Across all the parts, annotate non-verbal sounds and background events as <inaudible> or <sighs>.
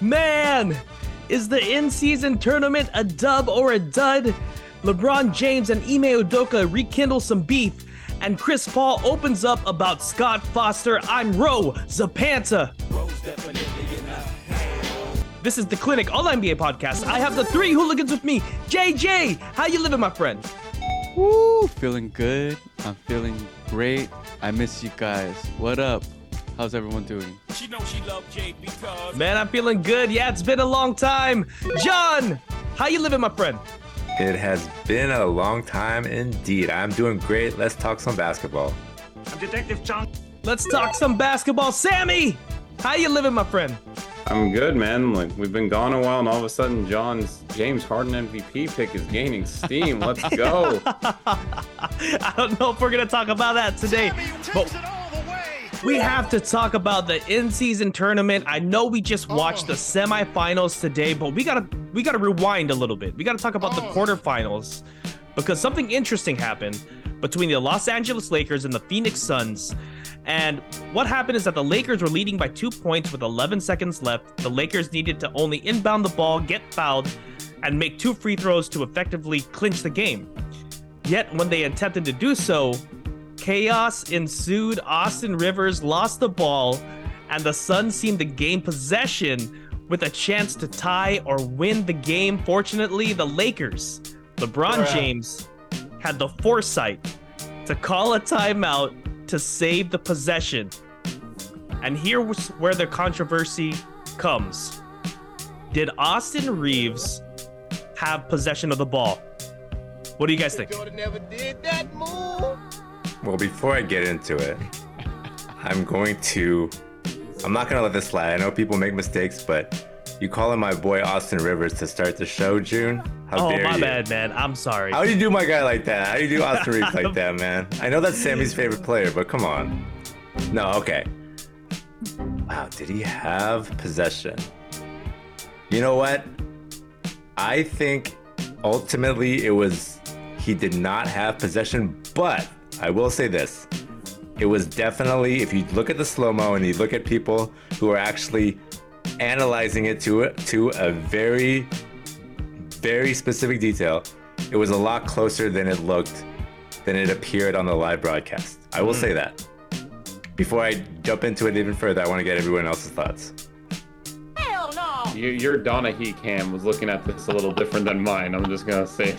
Man, is the in-season tournament a dub or a dud? LeBron James and Ime Udoka rekindle some beef, and Chris Paul opens up about Scott Foster. I'm Ro Zapanta. This is the Clinic All NBA podcast. I have the three hooligans with me. JJ, how you living, my friend? Woo, feeling good. I'm feeling great. I miss you guys. What up? How's everyone doing? She know she because Man, I'm feeling good. Yeah, it's been a long time. John, how you living, my friend? It has been a long time indeed. I'm doing great. Let's talk some basketball. I'm Detective John. Let's talk some basketball. Sammy, how you living, my friend? I'm good, man. Like we've been gone a while, and all of a sudden, John's James Harden MVP pick is gaining steam. Let's go. <laughs> I don't know if we're gonna talk about that today, but we have to talk about the in-season tournament. I know we just oh. watched the semifinals today, but we gotta we gotta rewind a little bit. We gotta talk about the oh. quarterfinals because something interesting happened between the Los Angeles Lakers and the Phoenix Suns. And what happened is that the Lakers were leading by two points with 11 seconds left. The Lakers needed to only inbound the ball, get fouled, and make two free throws to effectively clinch the game. Yet, when they attempted to do so, Chaos ensued. Austin Rivers lost the ball, and the Suns seemed to gain possession with a chance to tie or win the game. Fortunately, the Lakers, LeBron James, had the foresight to call a timeout to save the possession. And here's where the controversy comes. Did Austin Reaves have possession of the ball? What do you guys think? Well, before I get into it, I'm going to. I'm not gonna let this slide. I know people make mistakes, but you calling my boy Austin Rivers to start the show, June? How oh, dare you? oh, my you? bad, man. I'm sorry. How do you do my guy like that? How do you do Austin Reaves like <laughs> that, man? I know that's Sammy's favorite player, but come on. No, okay. Wow, did he have possession? You know what? I think ultimately it was he did not have possession, but I will say this. It was definitely, if you look at the slow mo and you look at people who are actually analyzing it to to a very, very specific detail, it was a lot closer than it looked, than it appeared on the live broadcast. I will mm. say that. Before I jump into it even further, I want to get everyone else's thoughts. Hell no! Your, your Donaghy cam was looking at this a little different than mine. I'm just gonna say.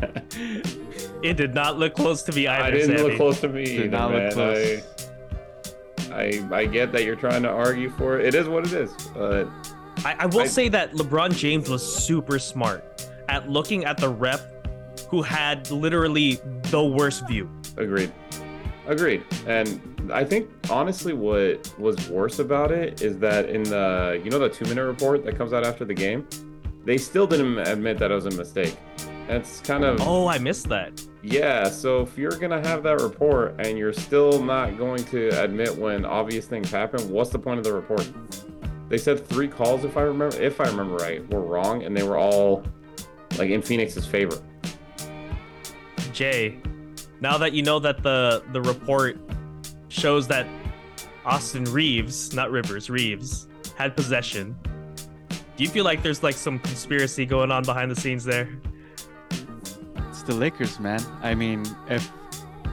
<laughs> It did not look close to me either. I didn't Sammy. look close to me did either, man. I, I, I get that you're trying to argue for it. It is what it is. But I, I will I, say that LeBron James was super smart at looking at the rep who had literally the worst view. Agreed. Agreed. And I think honestly what was worse about it is that in the you know the two minute report that comes out after the game, they still didn't admit that it was a mistake. That's kind of. Oh, I missed that. Yeah, so if you're gonna have that report and you're still not going to admit when obvious things happen, what's the point of the report? They said three calls, if I remember, if I remember right, were wrong, and they were all like in Phoenix's favor. Jay, now that you know that the the report shows that Austin Reaves, not Rivers, Reaves, had possession. Do you feel like there's like some conspiracy going on behind the scenes there? The Lakers, man. I mean, if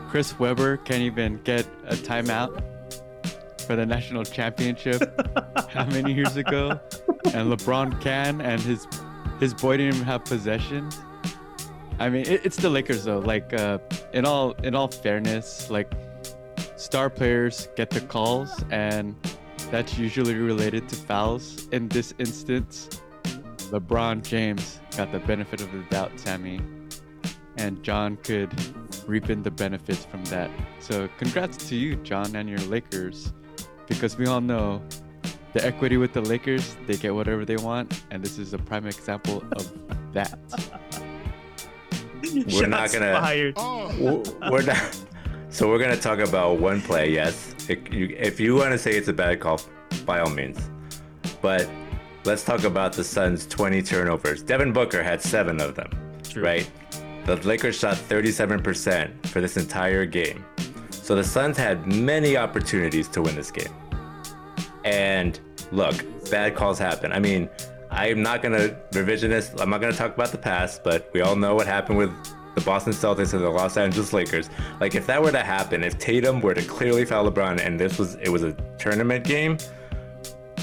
Chris Webber can't even get a timeout for the national championship <laughs> how many years ago, and LeBron can, and his his boy didn't even have possession. I mean, it, it's the Lakers though. Like, uh, in all in all fairness, like star players get the calls, and that's usually related to fouls. In this instance, LeBron James got the benefit of the doubt, Sammy and John could reap in the benefits from that. So congrats to you, John, and your Lakers, because we all know the equity with the Lakers, they get whatever they want, and this is a prime example of that. <laughs> we're Shots not gonna. Fired. We're not. So we're gonna talk about one play. Yes, if you, if you want to say it's a bad call, by all means. But let's talk about the Suns' 20 turnovers. Devin Booker had seven of them. True. Right. The Lakers shot 37% for this entire game. So the Suns had many opportunities to win this game. And look, bad calls happen. I mean, I'm not gonna revisionist. I'm not gonna talk about the past, but we all know what happened with the Boston Celtics and the Los Angeles Lakers. Like, if that were to happen, if Tatum were to clearly foul LeBron and this was it was a tournament game,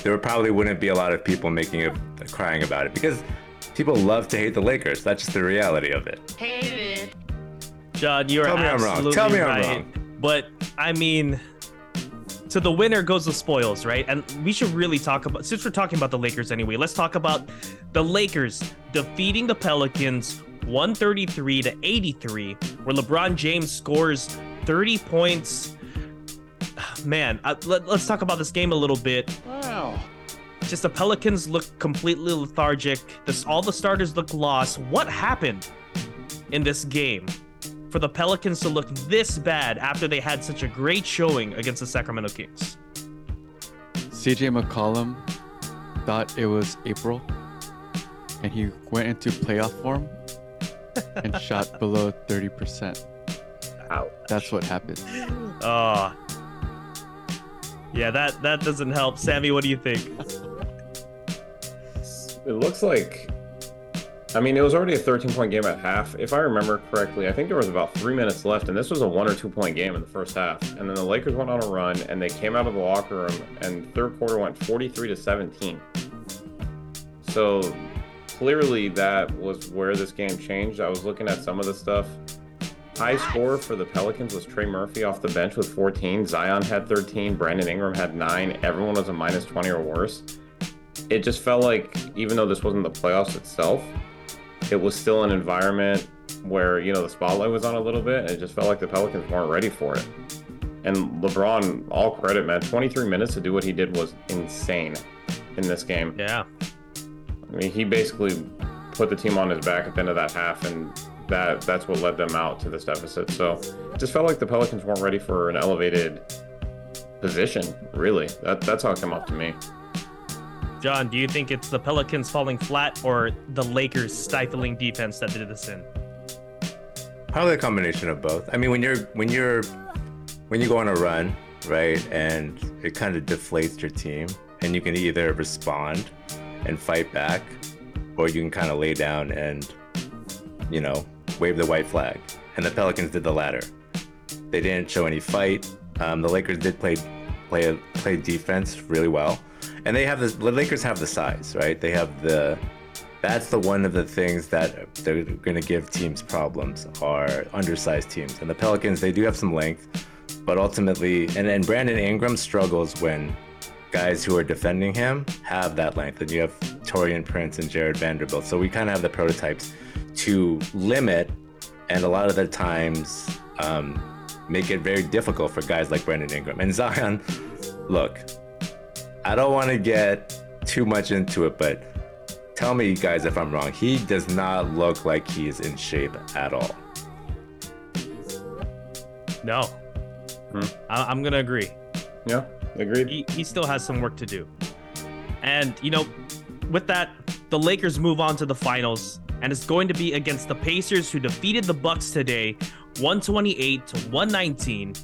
there probably wouldn't be a lot of people making a, crying about it because people love to hate the Lakers. That's just the reality of it. Hate it. John, you're Tell me I'm wrong. Tell me I'm wrong. But I mean, so the winner goes the spoils, right? And we should really talk about since we're talking about the Lakers anyway. Let's talk about the Lakers defeating the Pelicans 133 to 83, where LeBron James scores 30 points. <sighs> Man, uh, let, let's talk about this game a little bit. Just the Pelicans look completely lethargic. This all the starters look lost. What happened in this game for the Pelicans to look this bad after they had such a great showing against the Sacramento Kings? CJ McCollum thought it was April and he went into playoff form <laughs> and shot below 30%. Ouch. That's what happened. Oh. Yeah, that that doesn't help. Sammy, what do you think? <laughs> It looks like. I mean, it was already a 13 point game at half. If I remember correctly, I think there was about three minutes left, and this was a one or two point game in the first half. And then the Lakers went on a run, and they came out of the locker room, and third quarter went 43 to 17. So clearly, that was where this game changed. I was looking at some of the stuff. High score for the Pelicans was Trey Murphy off the bench with 14. Zion had 13. Brandon Ingram had 9. Everyone was a minus 20 or worse. It just felt like, even though this wasn't the playoffs itself, it was still an environment where, you know, the spotlight was on a little bit, and it just felt like the Pelicans weren't ready for it. And LeBron, all credit, man. 23 minutes to do what he did was insane in this game. Yeah. I mean, he basically put the team on his back at the end of that half, and that that's what led them out to this deficit. So it just felt like the Pelicans weren't ready for an elevated position. Really, that that's how it came off to me. John, do you think it's the Pelicans falling flat or the Lakers stifling defense that did this in? Probably a combination of both. I mean, when you're when you're when you go on a run, right, and it kind of deflates your team, and you can either respond and fight back, or you can kind of lay down and, you know, wave the white flag. And the Pelicans did the latter. They didn't show any fight. Um, the Lakers did play play play defense really well, and they have the, the Lakers have the size, right? They have the that's the one of the things that they're going to give teams problems are undersized teams. And the Pelicans, they do have some length, but ultimately, and and Brandon Ingram struggles when guys who are defending him have that length. And you have Taurean Prince and Jared Vanderbilt. So we kind of have the prototypes to limit, and a lot of the times um, make it very difficult for guys like Brandon Ingram and Zion. Look, I don't want to get too much into it, but tell me, guys, if I'm wrong. He does not look like he is in shape at all. No. Hmm. I- I'm gonna agree. Yeah, agreed. He, he still has some work to do. And you know, with that, the Lakers move on to the finals, and it's going to be against the Pacers, who defeated the Bucks today, 128 to 119.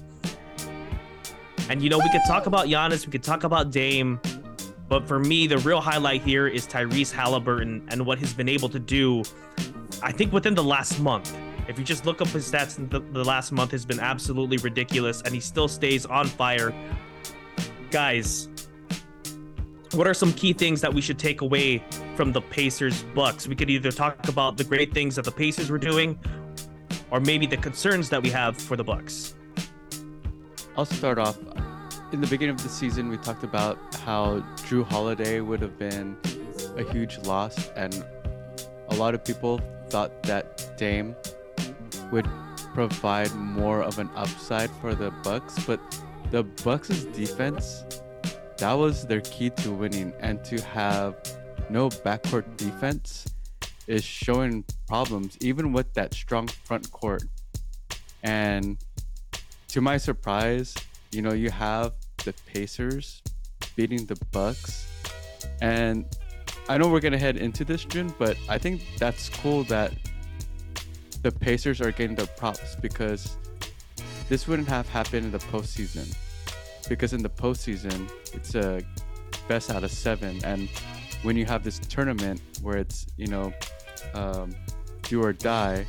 And you know, we could talk about Giannis, we could talk about Dame, but for me, the real highlight here is Tyrese Haliburton and what he's been able to do. I think within the last month. If you just look up his stats, in the, the last month has been absolutely ridiculous, and he still stays on fire. Guys, what are some key things that we should take away from the Pacers Bucks? We could either talk about the great things that the Pacers were doing, or maybe the concerns that we have for the Bucks. I'll start off. In the beginning of the season, we talked about how Jrue Holiday would have been a huge loss, and a lot of people thought that Dame would provide more of an upside for the Bucks, but the Bucks' defense that was their key to winning, and to have no backcourt defense is showing problems, even with that strong front court. And to my surprise, you know, you have the Pacers beating the Bucks. And I know we're gonna head into this, June, but I think that's cool that the Pacers are getting the props because this wouldn't have happened in the postseason. Because in the postseason, it's a best out of seven. And when you have this tournament where it's you know um, do or die,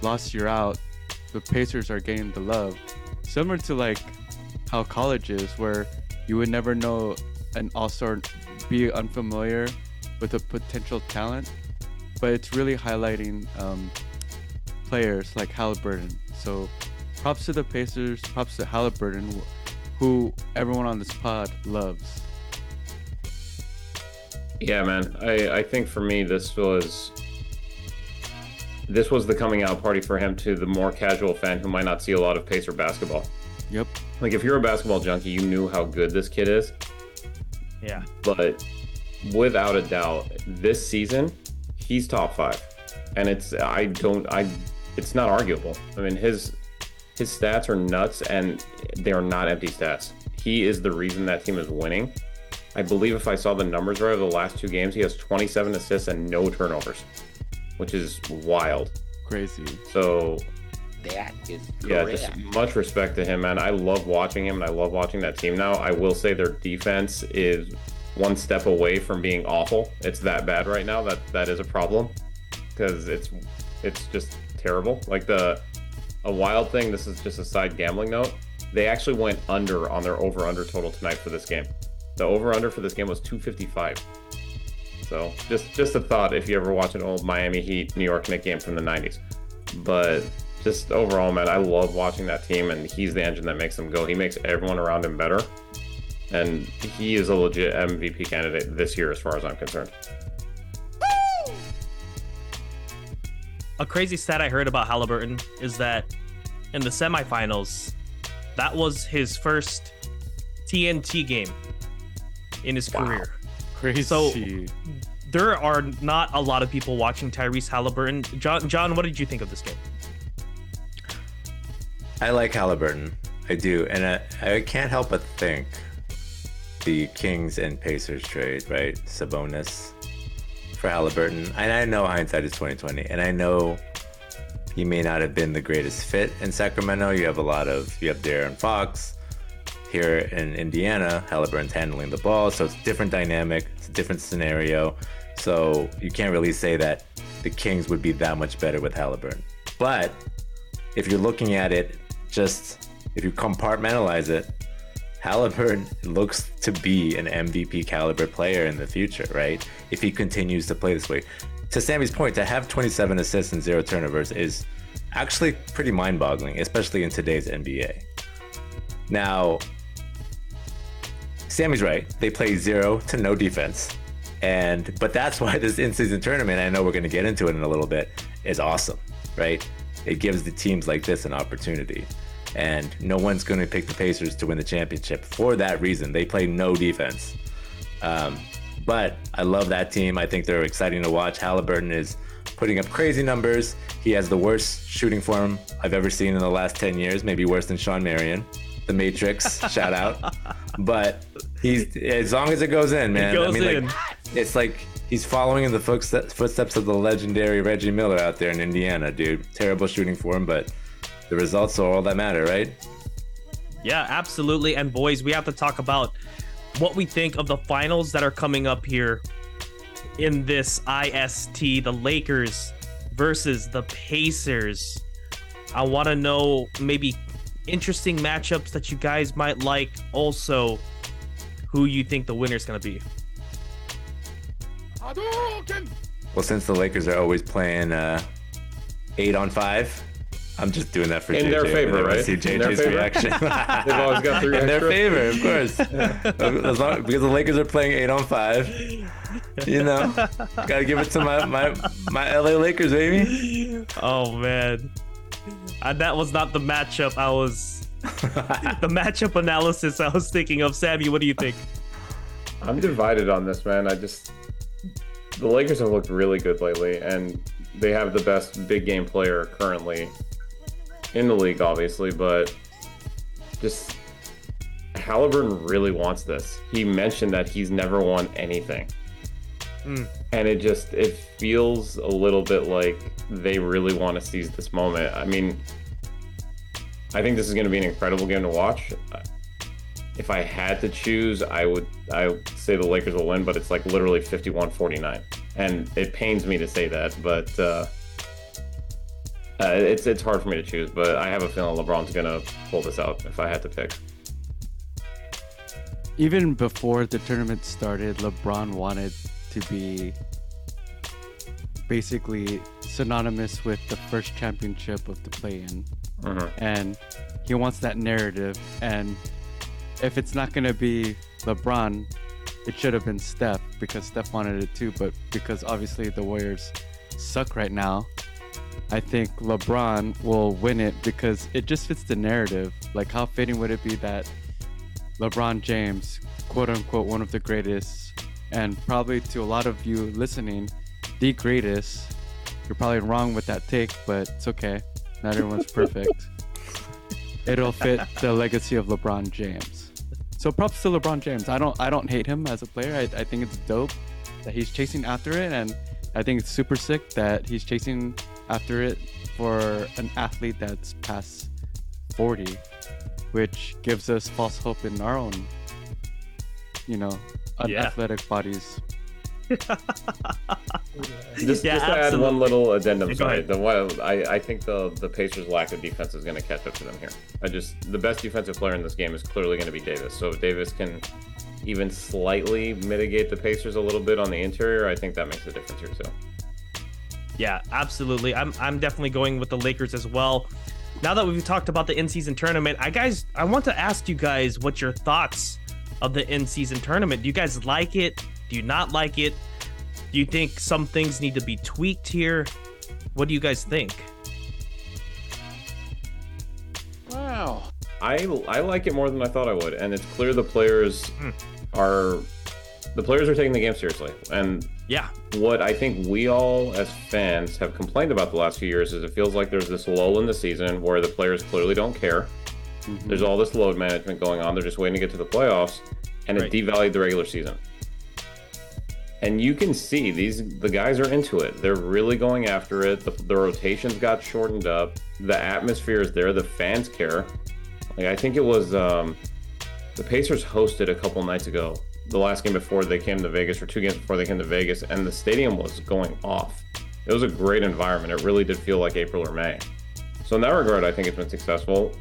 lost you're out, the Pacers are getting the love, similar to like how college is, where you would never know an all-star be unfamiliar with a potential talent, but it's really highlighting um, players like Haliburton. So props to the Pacers, props to Haliburton, who everyone on this pod loves. Yeah, man. I, I think for me this was this was the coming out party for him to the more casual fan who might not see a lot of Pacer basketball. Yep. Like if you're a basketball junkie, you knew how good this kid is. Yeah. But without a doubt, this season, he's top five. And it's I don't I it's not arguable. I mean his his stats are nuts and they are not empty stats. He is the reason that team is winning. I believe if I saw the numbers right over the last two games, he has 27 assists and no turnovers, which is wild. Crazy. So That is yeah, correct. just much respect to him, man. I love watching him and I love watching that team now. I will say their defense is one step away from being awful. It's that bad right now that that is a problem because it's it's just terrible. Like the a wild thing. This is just a side gambling note. They actually went under on their over under total tonight for this game. The over under for this game was 255. So just just a thought if you ever watch an old Miami Heat New York Knicks game from the 90s. But just overall, man, I love watching that team, and he's the engine that makes them go. He makes everyone around him better, and he is a legit MVP candidate this year, as far as I'm concerned. A crazy stat I heard about Haliburton is that in the semifinals, that was his first TNT game in his Wow. career. Crazy. So- There are not a lot of people watching Tyrese Haliburton. John, John, what did you think of this game? I like Haliburton. I do, and I, I can't help but think the Kings and Pacers trade, right? Sabonis for Haliburton. And I know hindsight is 2020, and I know he may not have been the greatest fit in Sacramento. You have a lot of you have De'Aaron Fox here in Indiana. Haliburton's handling the ball, so it's a different dynamic. It's a different scenario. So you can't really say that the Kings would be that much better with Haliburton. But if you're looking at it just if you compartmentalize it, Haliburton looks to be an MVP caliber player in the future, right? If he continues to play this way. To Sammy's point, to have 27 assists and zero turnovers is actually pretty mind boggling, especially in today's NBA. Now, Sammy's right. They play zero to no defense. And but that's <laughs> why this in-season tournament, I know we're gonna get into it in a little bit, is awesome, right? It gives the teams like this an opportunity. And no one's gonna pick the Pacers to win the championship for that reason. They play no defense. Um, but I love that team. I think they're exciting to watch. Haliburton is putting up crazy numbers. He has the worst shooting form I've ever seen in the last 10 years, maybe worse than Shawn Marion, the Matrix, shout out. But he's as long as it goes in, man. It goes I mean, in. like it's like he's following in the footsteps, footsteps of the legendary Reggie Miller out there in Indiana, dude. Terrible shooting form, but the results are all that matter, right? Yeah, absolutely. And boys, we have to talk about what we think of the finals that are coming up here in this IST, the Lakers versus the Pacers. I want to know maybe interesting matchups that you guys might like. Also, who you think the winner is going to be. Well, since the Lakers are always playing uh, eight on five, I'm just doing that for In JJ. their favor, I right? See In their JJ's favor? reaction. <laughs> They've always got three <laughs> In their favor, of course. <laughs> As long, because the Lakers are playing eight on five. You know, gotta give it to my my my LA Lakers, baby. Oh, man. And that was not the matchup I was. <laughs> the matchup analysis I was thinking of. Sammy, what do you think? I'm divided on this, man. I just the Lakers have looked really good lately, and they have the best big game player currently in the league, obviously. But just Haliburton really wants this. He mentioned that he's never won anything, Mm. And it just it feels a little bit like they really want to seize this moment. I mean, I think this is going to be an incredible game to watch. if I had to choose, I would I would say the Lakers will win, but it's like literally 51-49. And it pains me to say that, but uh, uh, it's it's hard for me to choose. But I have a feeling LeBron's gonna pull this out if I had to pick. Even before the tournament started, LeBron wanted to be basically synonymous with the first championship of the play-in, Mhm. and he wants that narrative. And if it's not gonna be LeBron, it should have been Steph because Steph wanted it too. But because obviously the Warriors suck right now, I think LeBron will win it because it just fits the narrative. Like, how fitting would it be that LeBron James, quote unquote, one of the greatest, and probably to a lot of you listening, the greatest. You're probably wrong with that take, but it's okay. Not everyone's perfect. <laughs> It'll fit the legacy of LeBron James. So props to LeBron James. I don't I don't hate him as a player. I, I think it's dope that he's chasing after it and I think it's super sick that he's chasing after it for an athlete that's past 40 which gives us false hope in our own, you know, Yeah. unathletic bodies. <laughs> Just, Yeah, just to add one little addendum, Yeah, sorry. The one I, I think the the Pacers' lack of defense is going to catch up to them here. I just the best defensive player in this game is clearly going to be Davis. So if Davis can even slightly mitigate the Pacers a little bit on the interior, I think that makes a difference here too. Yeah, absolutely. I'm I'm definitely going with the Lakers as well. Now that we've talked about the in-season tournament, I guys I want to ask you guys what your thoughts of the in-season tournament. Do you guys like it? Do you not like it? Do you think some things need to be tweaked here? What do you guys think? Wow. I I like it more than I thought I would, and it's clear the players Hmm. are the players are taking the game seriously. And Yeah, what I think we all as fans have complained about the last few years is it feels like there's this lull in the season where the players clearly don't care. Mhm. There's all this load management going on. They're just waiting to get to the playoffs, and Right. it devalued the regular season. And you can see these the guys are into it. They're really going after it. The, the rotations got shortened up. The atmosphere is there. The fans care. Like I think it was um, the Pacers hosted a couple nights ago, the last game before they came to Vegas, or two games before they came to Vegas, and the stadium was going off. It was a great environment. It really did feel like April or May. So in that regard, I think it's been successful.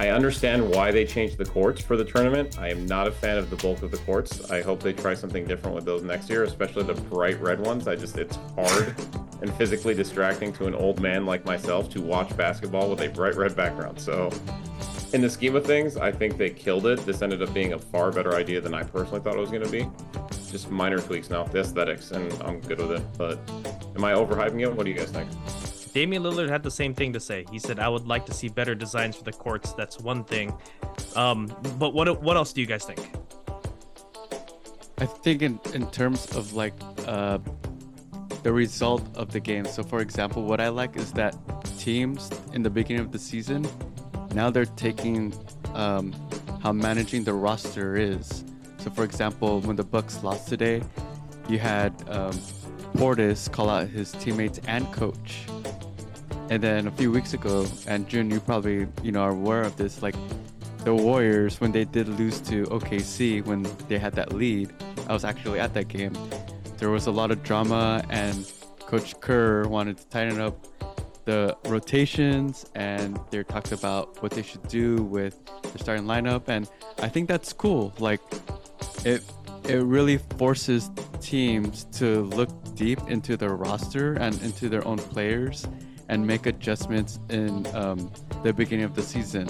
I understand why they changed the courts for the tournament. I am not a fan of the bulk of the courts. I hope they try something different with those next year, especially the bright red ones. I just it's hard and physically distracting to an old man like myself to watch basketball with a bright red background. So in the scheme of things, I think they killed it. This ended up being a far better idea than I personally thought it was going to be. Just minor tweaks now, the aesthetics, and I'm good with it. But am I overhyping it? What do you guys think? Damian Lillard had the same thing to say. He said, "I would like to see better designs for the courts." That's one thing. Um, but what what else do you guys think? I think in, in terms of like uh, the result of the game. So for example, what I like is that teams in the beginning of the season now they're taking um, how managing the roster is. So for example, when the Bucks lost today, you had um, Portis call out his teammates and coach. And then a few weeks ago, and June, you probably you know are aware of this, like the Warriors when they did lose to OKC when they had that lead. I was actually at that game. There was a lot of drama, and Coach Kerr wanted to tighten up the rotations, and they talked about what they should do with the starting lineup. And I think that's cool. Like it, it really forces teams to look deep into their roster and into their own players and make adjustments in um, the beginning of the season.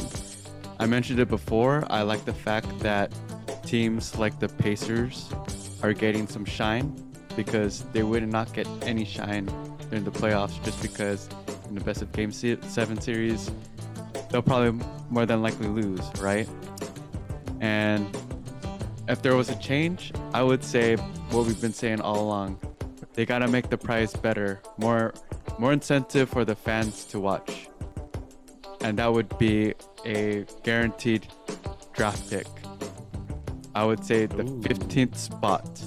I mentioned it before. I like the fact that teams like the Pacers are getting some shine because they would not get any shine during the playoffs just because in the best of game se- seven series they'll probably more than likely lose, right? And if there was a change, I would say what we've been saying all along. They gotta make the prize better, more more incentive for the fans to watch. And that would be a guaranteed draft pick. I would say the Ooh. 15th spot.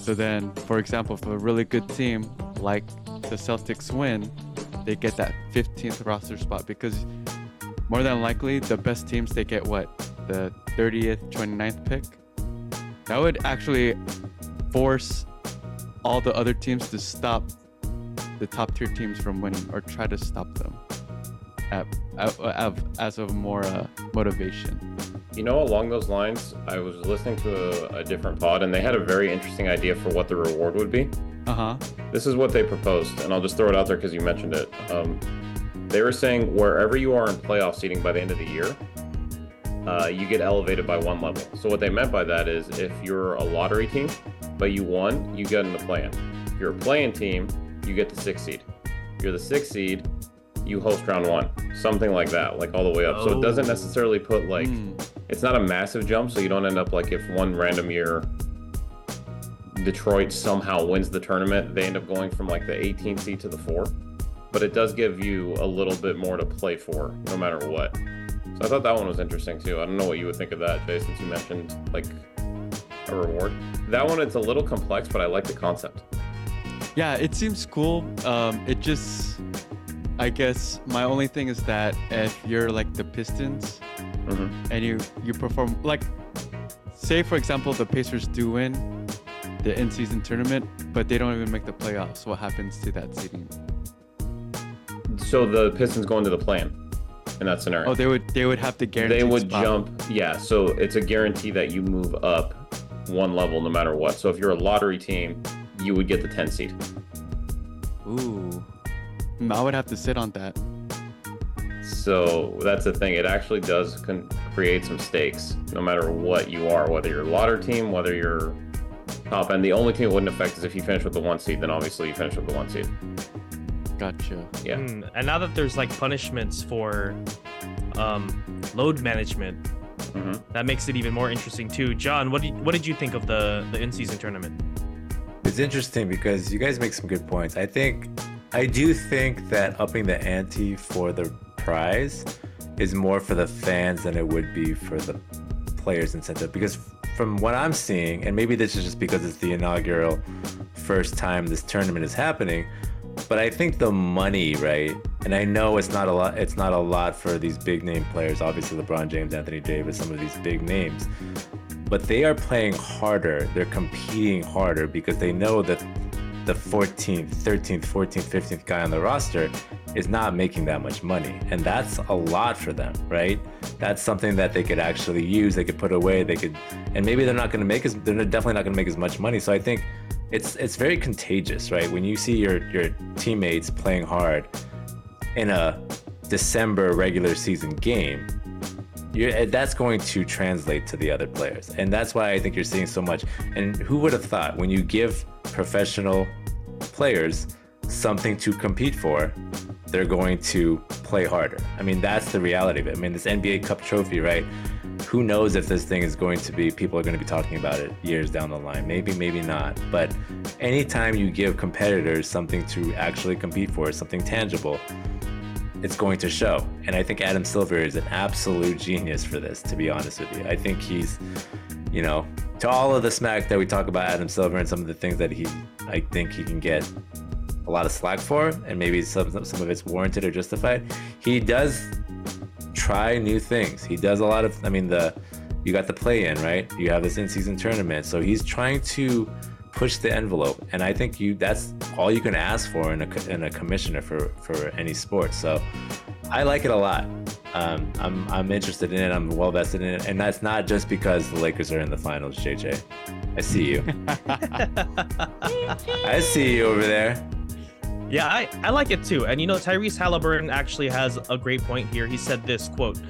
So then, for example, if a really good team like the Celtics win, they get that 15th roster spot because more than likely the best teams they get what the 30th 29th pick that would actually force all the other teams to stop the top tier teams from winning or try to stop them at, at, at, as of more uh, motivation You know, along those lines, I was listening to a, a different pod, and they had a very interesting idea for what the reward would be. uh-huh This is what they proposed, and I'll just throw it out there because you mentioned it. Um, they were saying wherever you are in playoff seating by the end of the year, uh, you get elevated by one level. So what they meant by that is if you're a lottery team, but you won, you get in the play-in. If you're a playing team, you get the sixth seed. If you're the sixth seed, you host round one, something like that, like all the way up. So it doesn't Oh. necessarily put like Hmm. it's not a massive jump, so you don't end up like if one random year Detroit somehow wins the tournament, they end up going from like the 18 seed to the four. But it does give you a little bit more to play for, no matter what. So I thought that one was interesting too. I don't know what you would think of that, Jay, since you mentioned like a reward. That one, it's a little complex, but I like the concept. Yeah, it seems cool. Um, it just, I guess my only thing is that if you're like the Pistons hmm and you you perform like, say for example the Pacers do win the in-season tournament, but they don't even make the playoffs. What happens to that seeding? So the Pistons go into the plan in that scenario. Oh, they would they would have to guarantee. they would jump yeah so it's a guarantee that you move up one level no matter what so if you're a lottery team you would get the 10 seed Ooh, I would have to sit on that. so that's the thing it actually does con- create some stakes no matter what you are whether you're a lottery team whether you're top end the only thing it wouldn't affect is if you finish with the one seed then obviously you finish with the one seed Gotcha. yeah Hmm, And now that there's like punishments for um, load management, hmm that makes it even more interesting too. John, what did what did you think of the the in season tournament? It's interesting because you guys make some good points. I think, I do think that upping the ante for the prize is more for the fans than it would be for the players' incentive. Because from what I'm seeing, and maybe this is just because it's the inaugural first time this tournament is happening, but I think the money, right? And I know it's not a lot. It's not a lot for these big name players. Obviously, LeBron James, Anthony Davis, some of these big names but they are playing harder. They're competing harder because they know that the 14th, 13th, 14th, 15th guy on the roster is not making that much money. And that's a lot for them, right? That's something that they could actually use, they could put away, they could and maybe they're not going to make as they're definitely not going to make as much money. So I think it's it's very contagious, right? When you see your your teammates playing hard in a December regular season game, you're, eh, that's going to translate to the other players. And that's why I think you're seeing so much. And who would have thought when you give professional players something to compete for, they're going to play harder. I mean, that's the reality of it. I mean, this NBA Cup trophy, right? Who knows if this thing is going to be, people are going to be talking about it years down the line. Maybe, maybe not. But anytime you give competitors something to actually compete for, something tangible, it's going to show. And I think Adam Silver is an absolute genius for this, to be honest with you. I think he's, you know, to all of the smack that we talk about Adam Silver and some of the things that he, I think he can get a lot of slack for, and maybe some some of it's warranted or justified. He does try new things. He does a lot of. I mean, the you got the play in right. You have this in season tournament, so he's trying to push the envelope, and I think you that's all you can ask for in a in a commissioner for for any sport. So I like it a lot. Um, I'm I'm interested in it. I'm well vested in it, and that's not just because the Lakers are in the finals. JJ, I see you. <laughs> I see you over there. Yeah, I, I like it too. And you know, Tyrese Haliburton actually has a great point here. He said this quote,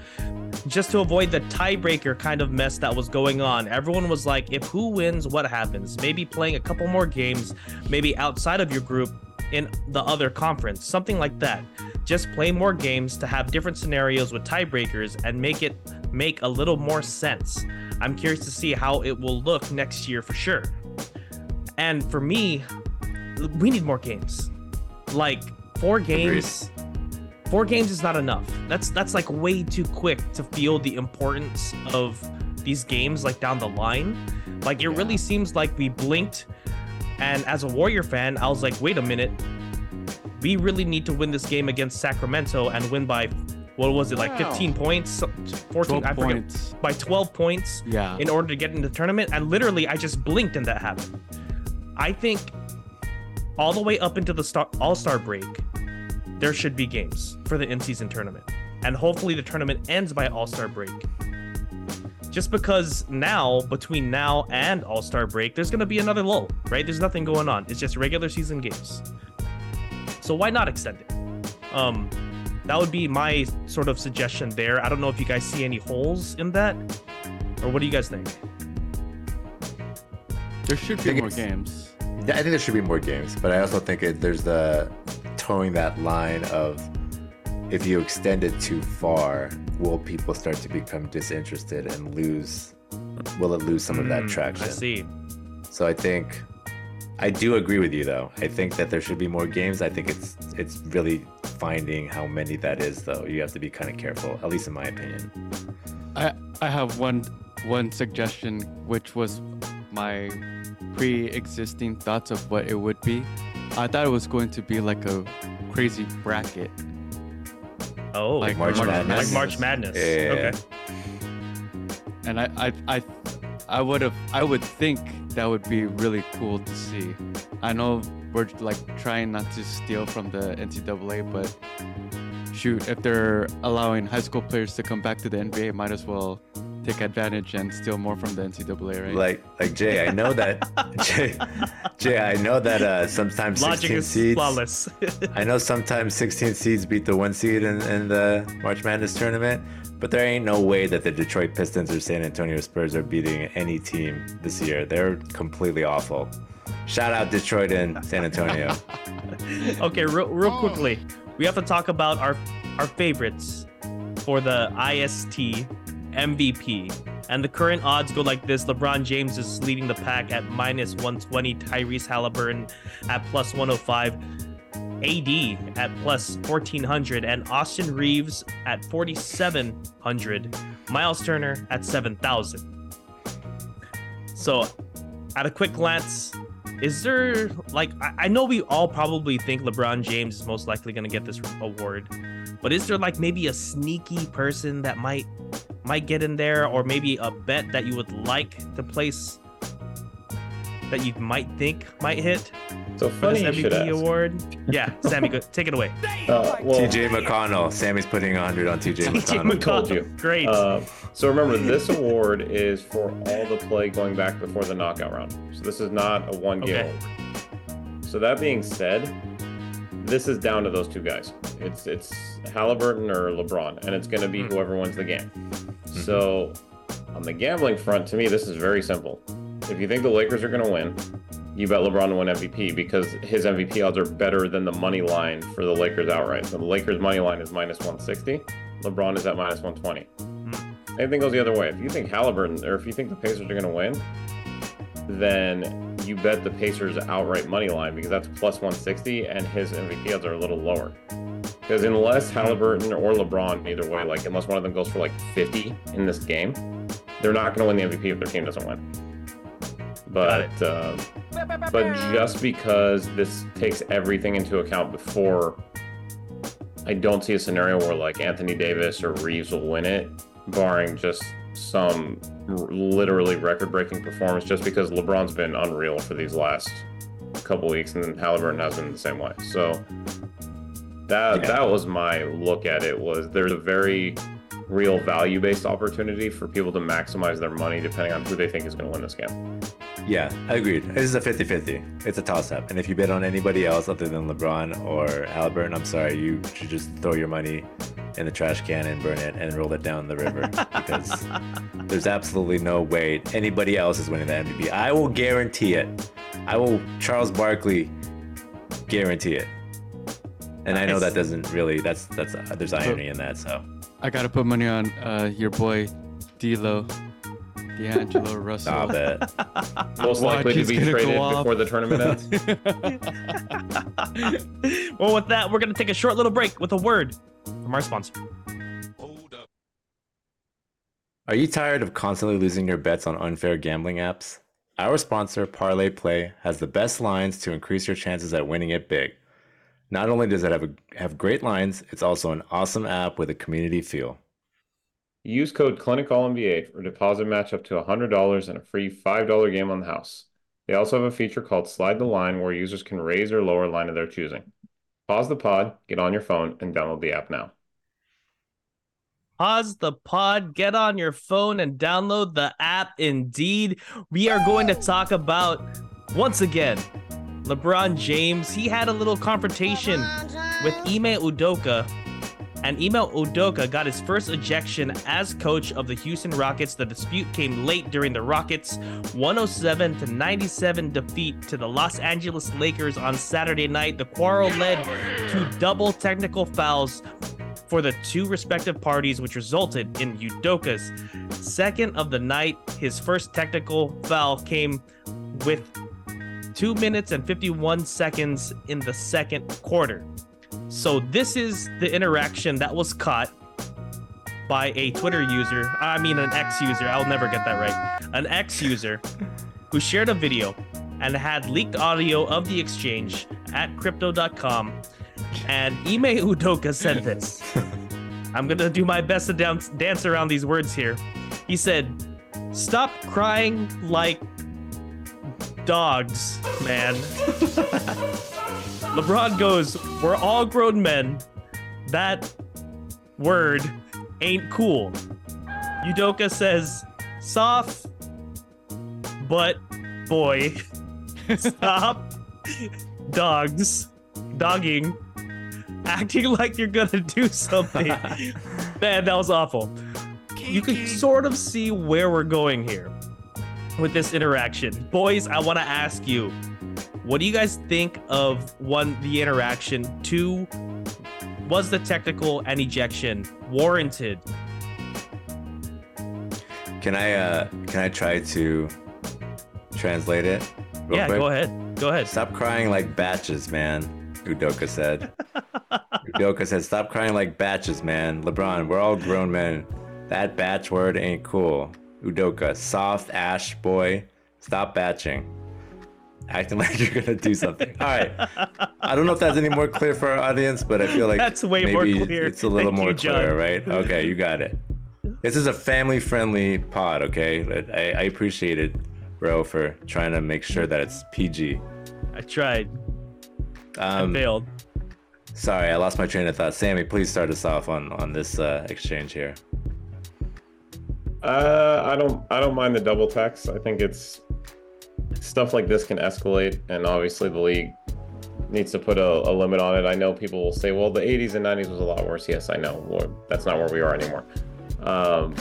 just to avoid the tiebreaker kind of mess that was going on, everyone was like, if who wins, what happens? Maybe playing a couple more games, maybe outside of your group in the other conference, something like that. Just play more games to have different scenarios with tiebreakers and make it make a little more sense. I'm curious to see how it will look next year for sure. And for me, we need more games. Like four games, four games is not enough. That's that's like way too quick to feel the importance of these games like down the line. Like it really seems like we blinked, and as a Warrior fan, I was like, wait a minute, we really need to win this game against Sacramento and win by what was it like Wow. 15 points, 14 12 I forget points. by 12 points Yeah. in order to get into the tournament and literally I just blinked and that happened. I think all the way up into the star- All-Star break there should be games for the in-season tournament. And hopefully the tournament ends by All-Star break. Just because now between now and All-Star break there's going to be another lull, right? There's nothing going on. It's just regular season games. So why not extend it? Um that would be my sort of suggestion there. I don't know if you guys see any holes in that or what do you guys think? there should be more games. Yeah, I think there should be more games, but I also think it, there's the towing that line of if you extend it too far, will people start to become disinterested and lose? Will it lose some of that Mm, traction? I see. So I think I do agree with you though. I think that there should be more games. I think it's it's really finding how many that is though. You have to be kind of careful, at least in my opinion. I I have one one suggestion, which was my pre-existing thoughts of what it would be. I thought it was going to be like a crazy bracket. Oh, Like March Madness. Like March Madness. Yeah. Okay. and I I I, I would have I would think that would be really cool to see. I know we're like trying not to steal from the NCAA, but shoot, if they're allowing high school players to come back to the NBA, might as well take advantage and steal more from the NCAA, right? Like like Jay, I know that <laughs> Jay, Jay, I know that uh, sometimes Logic 16 is seeds. flawless. <laughs> I know sometimes 16 seeds beat the one seed in, in the March Madness tournament, but there ain't no way that the Detroit Pistons or San Antonio Spurs are beating any team this year. They're completely awful. Shout out Detroit and San Antonio. <laughs> okay, real, real quickly, we have to talk about our our favorites for the IST MVP. And the current odds go like this: LeBron James is leading the pack at minus 120, Tyrese Haliburton at plus 105, AD at plus 1400, and Austin Reaves at 4700, Myles Turner at 7000. So, at a quick glance, is there like I, I know we all probably think LeBron James is most likely going to get this award, but is there like maybe a sneaky person that might might get in there, or maybe a bet that you would like to place that you might think might hit So for this funny you should MVP ask. award? <laughs> Yeah, Sammy, go, take it away. <laughs> Uh, well, TJ McConnell. Sammy's putting 100 on TJ TJ McConnell. told you. Great. Uh, so remember, this award is for all the play going back before the knockout round. So this is not a one game Okay. award. So that being said, this is down to those two guys. It's it's Haliburton or LeBron, and it's going to be Mhm. whoever wins the game. So on the gambling front, to me, this is very simple. If you think the Lakers are going to win, you bet LeBron to win MVP because his MVP odds are better than the money line for the Lakers outright. So the Lakers money line is minus 160. LeBron is at minus 120. Same thing goes the other way. If you think Haliburton or if you think the Pacers are going to win, then you bet the Pacers outright money line because that's plus 160 and his MVP odds are a little lower. Because unless Haliburton or LeBron, either way, like unless one of them goes for like 50 in this game, they're not going to win the MVP if their team doesn't win. But uh, but just because this takes everything into account before, I don't see a scenario where like Anthony Davis or Reaves will win it, barring just some literally record-breaking performance. Just because LeBron's been unreal for these last couple weeks, and then Haliburton has been the same way. So that Yeah. that was my look at it. Was there's a very real value-based opportunity for people to maximize their money depending on who they think is going to win this game. Yeah, I agreed. This is a 50 50. It's a toss up. And if you bet on anybody else other than LeBron or Haliburton, I'm sorry, you should just throw your money in the trash can and burn it and roll it down the river <laughs> because there's absolutely no way anybody else is winning the MVP. I will guarantee it. I will, Charles Barkley, guarantee it. And I know that doesn't really, that's, that's, uh, there's irony in that. So, I gotta put money on uh, your boy, D'Lo, D'Angelo <laughs> Russell. stop it. <laughs> Most Watch, likely to be traded before the tournament ends. <laughs> well, with that, we're going to take a short little break with a word from our sponsor. Are you tired of constantly losing your bets on unfair gambling apps? Our sponsor, Parlay Play, has the best lines to increase your chances at winning it big. Not only does it have a, have great lines, it's also an awesome app with a community feel. Use code ClinicAllNBA for deposit match up to $100 and a free $5 game on the house. They also have a feature called Slide the Line where users can raise or lower a line of their choosing. Pause the pod, get on your phone, and download the app now. Pause the pod, get on your phone, and download the app. Indeed, we are going to talk about once again LeBron James. He had a little confrontation with Ime Udoka, and Ime Udoka got his first ejection as coach of the Houston Rockets. The dispute came late during the Rockets' 107 to 97 defeat to the Los Angeles Lakers on Saturday night. The quarrel led to double technical fouls for the two respective parties, which resulted in Udoka's second of the night. His first technical foul came with two minutes and 51 seconds in the second quarter. So, this is the interaction that was caught by a Twitter user. I mean, an X user. I'll never get that right. An X user who shared a video and had leaked audio of the exchange at crypto.com and Ime Udoka said this. <laughs> I'm gonna do my best to dance, dance around these words here. He said, "Stop crying like dogs, man." LeBron goes, "We're all grown men. That word ain't cool." Udoka says, "Soft, but boy, <laughs> stop dogs, dogging." acting like you're gonna do something. <laughs> Man, that was awful. You can sort of see where we're going here with this interaction. Boys, I want to ask you, what do you guys think of one the interaction? Two, was the technical and ejection warranted? Can I uh can I try to translate it? real yeah, quick? go ahead. Go ahead. Stop crying like batches, man. Udoka said. <laughs> Udoka said, "Stop crying like batches, man. LeBron, we're all grown men. That batch word ain't cool." Udoka, soft ash boy, stop batching. Acting <laughs> like you're gonna do something. All right. I don't know if that's any more clear for our audience, but I feel like That's way more clear. It's a little Thank more you, clear, right? Okay, you got it. This is a family-friendly pod. Okay, I, I appreciate it, bro, for trying to make sure that it's PG. I tried. I Um, failed. Sorry, I lost my train of thought. Sammy, please start us off on on this uh, exchange here. Uh, I don't I don't mind the double text. I think it's stuff like this can escalate, and obviously the league needs to put a, a limit on it. I know people will say, well, the 80s and 90s was a lot worse. Yes, I know. Well, that's not where we are anymore. Um,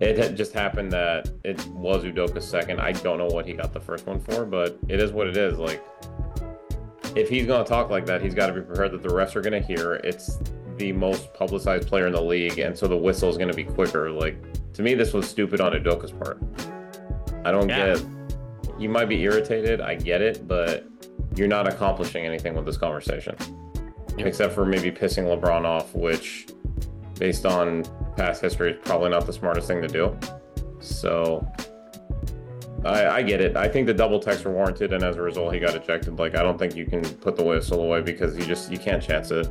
it just happened that it was Udoka's second. I don't know what he got the first one for, but it is what it is. Like, if he's going to talk like that, he's got to be prepared that the refs are going to hear. It's the most publicized player in the league, and so the whistle is going to be quicker. Like, to me, this was stupid on Udoka's part. I don't Yeah. get. You might be irritated. I get it, but you're not accomplishing anything with this conversation, except for maybe pissing LeBron off, which, based on past history, is probably not the smartest thing to do. So, I, I get it. I think the double texts were warranted, and as a result, he got ejected. Like, I don't think you can put the whistle away because you just you can't chance it,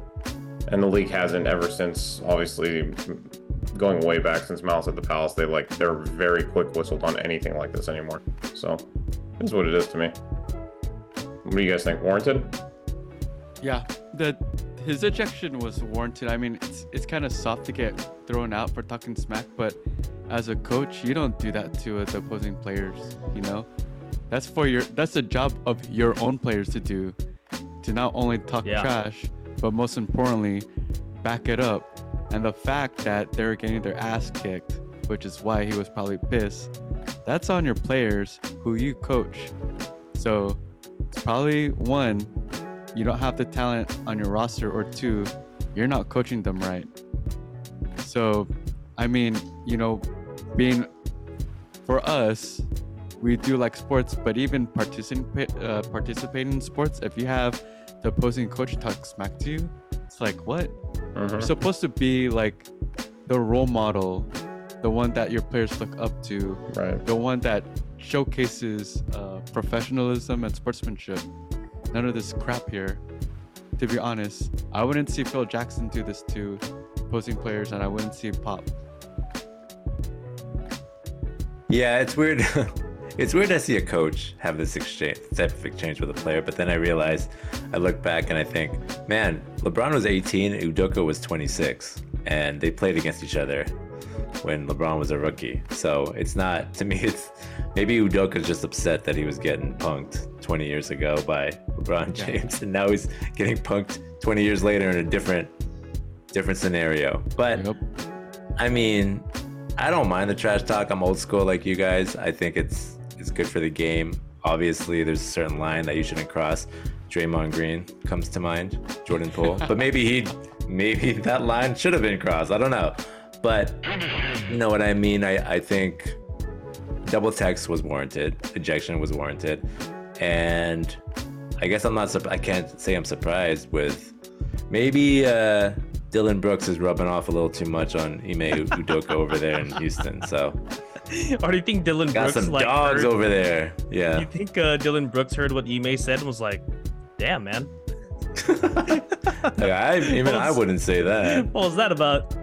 and the league hasn't ever since. Obviously, going way back since Malice at the Palace, they like they're very quick whistled on anything like this anymore. So, it's what it is to me. What do you guys think? Warranted? Yeah, the his ejection was warranted. I mean, it's it's kind of soft to get thrown out for talking smack, but as a coach, you don't do that to the opposing players. You know, that's for your that's the job of your own players to do, to not only talk Yeah. trash, but most importantly, back it up. And the fact that they're getting their ass kicked, which is why he was probably pissed, that's on your players who you coach. So it's probably one, you don't have the talent on your roster, or two, you're not coaching them right. So, I mean, you know, being for us, we do like sports, but even uh, participate in sports. If you have the opposing coach talk smack to you, it's like what? You're supposed to be like the role model, the one that your players look up to, Right. the one that showcases uh, professionalism and sportsmanship. None of this crap here. to be honest, I wouldn't see Phil Jackson do this to opposing players, and I wouldn't see Pop. Yeah, it's weird. <laughs> it's weird to see a coach have this exchange, type of exchange with a player. But then I realized, I look back and I think, man, LeBron was 18, Udoka was 26, and they played against each other when LeBron was a rookie. So it's not <laughs> to me. It's maybe Udoka's just upset that he was getting punked 20 years ago by LeBron James, and now he's getting punked 20 years later in a different different scenario. But Yep. I mean, I don't mind the trash talk. I'm old school like you guys. I think it's it's good for the game. Obviously, there's a certain line that you shouldn't cross. Draymond Green comes to mind, Jordan Poole. but maybe he, maybe that line should have been crossed. I don't know. But you know what I mean. I I think double text was warranted. Ejection was warranted, and I guess I'm not. I can't say I'm surprised with maybe uh, Dillon Brooks is rubbing off a little too much on Ime Udoka over there in Houston. So <laughs> Or do you think Dillon got Brooks some like dogs heard, over there. Yeah. You think uh, Dillon Brooks heard what Ime said and was like, "Damn, man, I, even I wouldn't say that. what was that about?"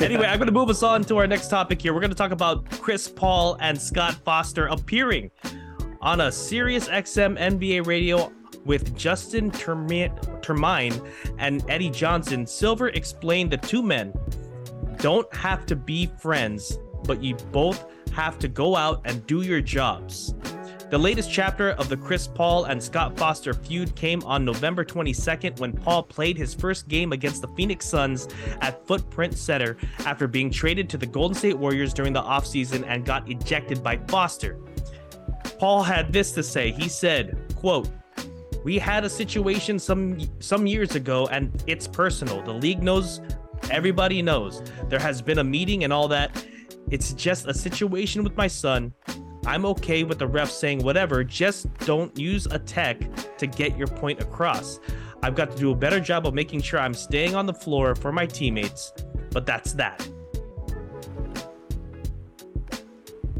anyway, I'm gonna move us on to our next topic here. We're gonna talk about Chris Paul and Scott Foster appearing on a Sirius XM NBA radio with Justin Termi- Termine and Eddie Johnson. Silver explained the two men don't have to be friends, but you both have to go out and do your jobs. The latest chapter of the Chris Paul and Scott Foster feud came on November 22nd when Paul played his first game against the Phoenix Suns at Footprint Center after being traded to the Golden State Warriors during the offseason and got ejected by Foster. Paul had this to say. He said, quote, we had a situation some some years ago and it's personal. The league knows, everybody knows. There has been a meeting and all that. It's just a situation with my son. I'm okay with the ref saying whatever, just don't use a tech to get your point across. I've got to do a better job of making sure I'm staying on the floor for my teammates, but that's that.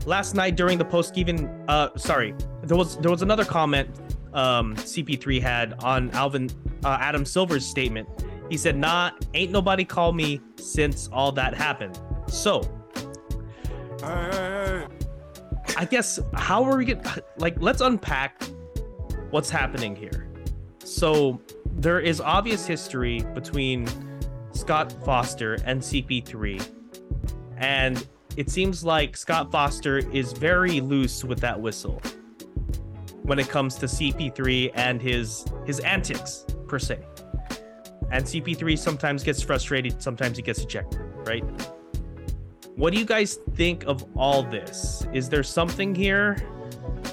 Last night during the post even uh sorry, there was there was another comment um CP3 had on Alvin uh, Adam Silver's statement. He said, "Nah, ain't nobody called me since all that happened." So, I guess how are we get like let's unpack what's happening here. So there is obvious history between Scott Foster and CP3 and it seems like Scott Foster is very loose with that whistle when it comes to CP3 and his his antics per se. And CP3 sometimes gets frustrated, sometimes he gets ejected, right? What do you guys think of all this? Is there something here?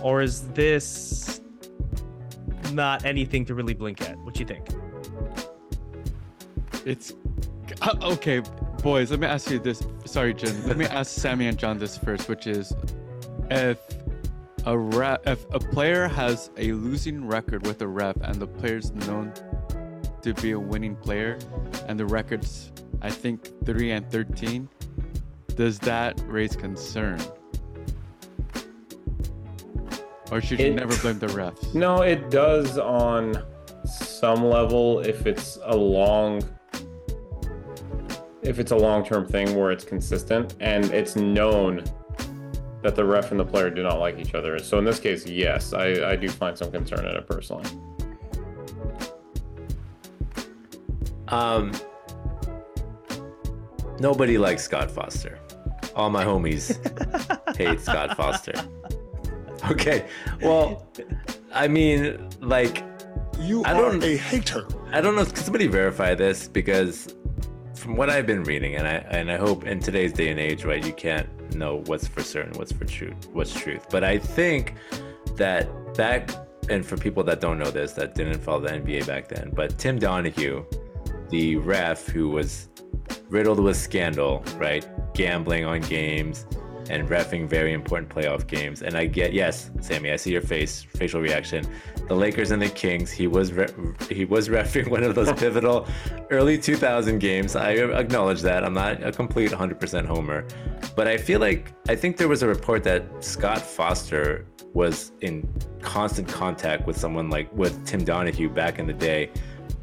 Or is this not anything to really blink at? What do you think? It's uh, okay, boys. Let me ask you this. Sorry, Jin. Let me ask Sammy and John this first, which is, if a ref, if a player has a losing record with a ref and the player's known to be a winning player, and the record's I think three and thirteen, does that raise concern? Or should you never blame the refs? <laughs> No, it does on some level if it's a long if it's a long-term thing where it's consistent and it's known that the ref and the player do not like each other. So in this case, yes, I, I do find some concern in it personally. Um, nobody likes Scott Foster. All my homies hate Scott Foster. Okay, well, I mean, like, You I don't- a hater. I don't know. Can somebody verify this? Because from what I've been reading, and I and I hope in today's day and age, right, you can't know what's for certain, what's for truth, what's truth. But I think that back, and for people that don't know this, that didn't follow the NBA back then, but Tim Donaghy, the ref who was riddled with scandal, right, gambling on games and refing very important playoff games. And I get yes, Sammy, I see your face, facial reaction. The Lakers and the Kings. He was re- he was <laughs> refing one of those <laughs> pivotal early 2000 games. I acknowledge that. I'm not a complete 100% homer, but I feel like I think there was a report that Scott Foster was in constant contact with someone like with Tim Donaghy back in the day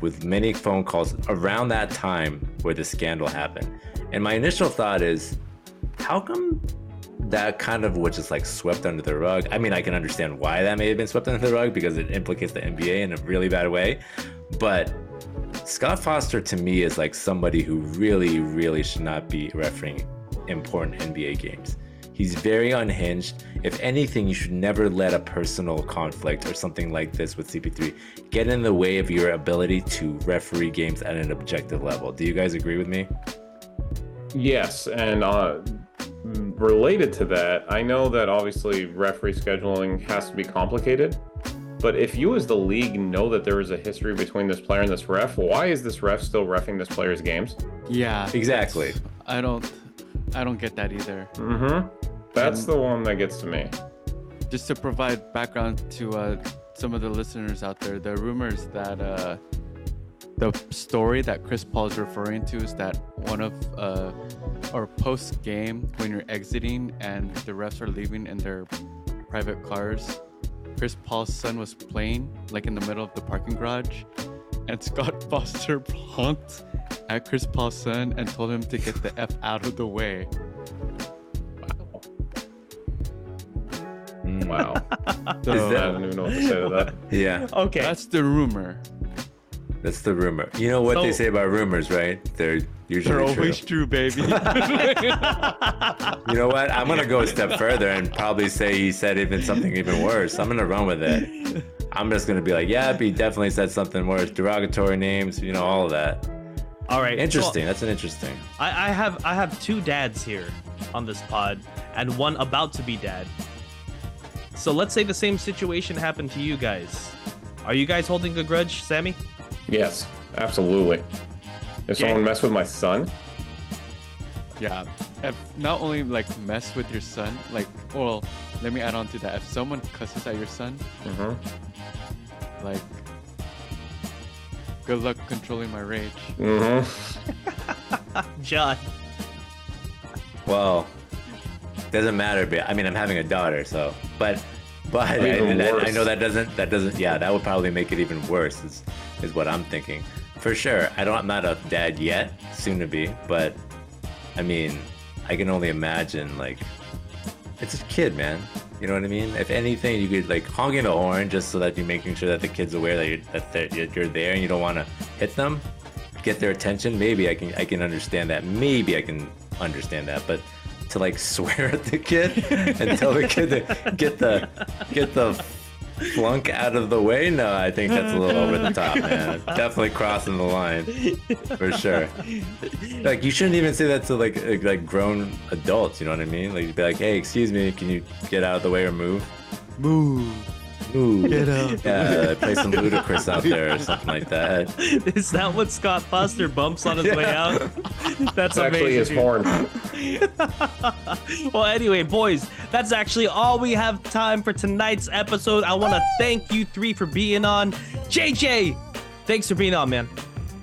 with many phone calls around that time where the scandal happened. And my initial thought is, how come that kind of was just like swept under the rug? I mean, I can understand why that may have been swept under the rug because it implicates the NBA in a really bad way. But Scott Foster to me is like somebody who really, really should not be refereeing important NBA games. He's very unhinged. If anything, you should never let a personal conflict or something like this with CP3 get in the way of your ability to referee games at an objective level. Do you guys agree with me? Yes, and uh, related to that, I know that obviously referee scheduling has to be complicated. But if you, as the league, know that there is a history between this player and this ref, why is this ref still refing this player's games? Yeah, Exactly. I don't, I don't get that either. Mm-hmm. That's the one that gets to me. Just to provide background to uh, some of the listeners out there, the rumors that uh, the story that Chris Paul is referring to is that one of uh, or post game when you're exiting and the refs are leaving in their private cars, Chris Paul's son was playing like in the middle of the parking garage, and <laughs> Scott Foster honked at Chris Paul's son and told him to get the f out of the way. Mm. Wow. <laughs> So, Is I that- don't even know what to say to that. Yeah, Okay. That's the rumor. that's the rumor. You know what they say about rumors, right? They're usually They're true. always true, baby. <laughs> You know what? I'm gonna go a step further and probably say he said even something even worse. I'm gonna run with it. I'm just gonna be like, yeah, he definitely said something worse, derogatory names, you know, all of that. All right. so Interesting. That's an interesting. I, I have I have two dads here on this pod, and one about to be dad. So let's say the same situation happened to you guys. Are you guys holding a grudge, Sammy? Yes, absolutely. If Yeah. someone messed with my son, yeah. If not only like mess with your son, like, well, let me add on to that. If someone cusses at your son, mhm. like, good luck controlling my rage. Mhm. <laughs> John. Well, doesn't matter. But I mean, I'm having a daughter, so but but I, Even I- I know that doesn't that doesn't yeah that would probably make it even worse. Is is what I'm thinking for sure. I don't. I'm not a dad yet, soon to be, but I mean, I can only imagine like it's a kid, man. You know what I mean? If anything, you could like honking the horn just so that you're making sure that the kid's aware that you're that you're there and you don't want to hit them, get their attention. Maybe I can I can understand that. Maybe I can understand that, but to like <laughs> swear at the kid <laughs> and tell the kid to get the get the flunk out of the way. No, I think that's a little over the <laughs> top, man. Definitely crossing the line for sure. Like you shouldn't even say that to like like, like grown adults. You know what I mean? Like you'd be like, hey, excuse me, can you get out of the way or move? Move. Move. Get out. Yeah, play some Ludacris out there or something like that. <laughs> Is that what Scott Foster bumps on his way out? <laughs> That's It's actually his amazing. horn. <laughs> well, anyway, boys, that's actually all we have time for tonight's episode. I want to thank you three for being on. JJ, thanks for being on, man.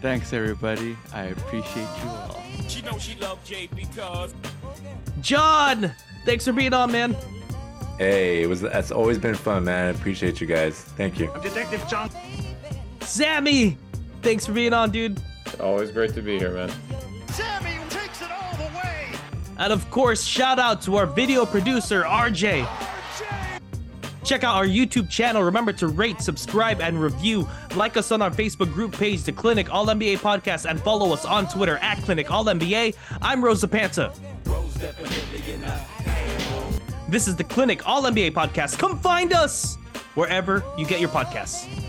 Thanks, everybody. I appreciate you all. She know she love Jay because John, thanks for being on, man. Hey, it was that's always been fun, man. I appreciate you guys. Thank you. I'm Detective John. Sammy, thanks for being on, dude. Always great to be here, man. Sammy takes it all the way. And of course, shout out to our video producer, RJ. Check out our YouTube channel. Remember to rate, subscribe, and review. Like us on our Facebook group page, The Clinic All NBA Podcast, and follow us on Twitter at Clinic All NBA. I'm Rosa Panta. This is The Clinic All NBA Podcast. Come find us wherever you get your podcasts.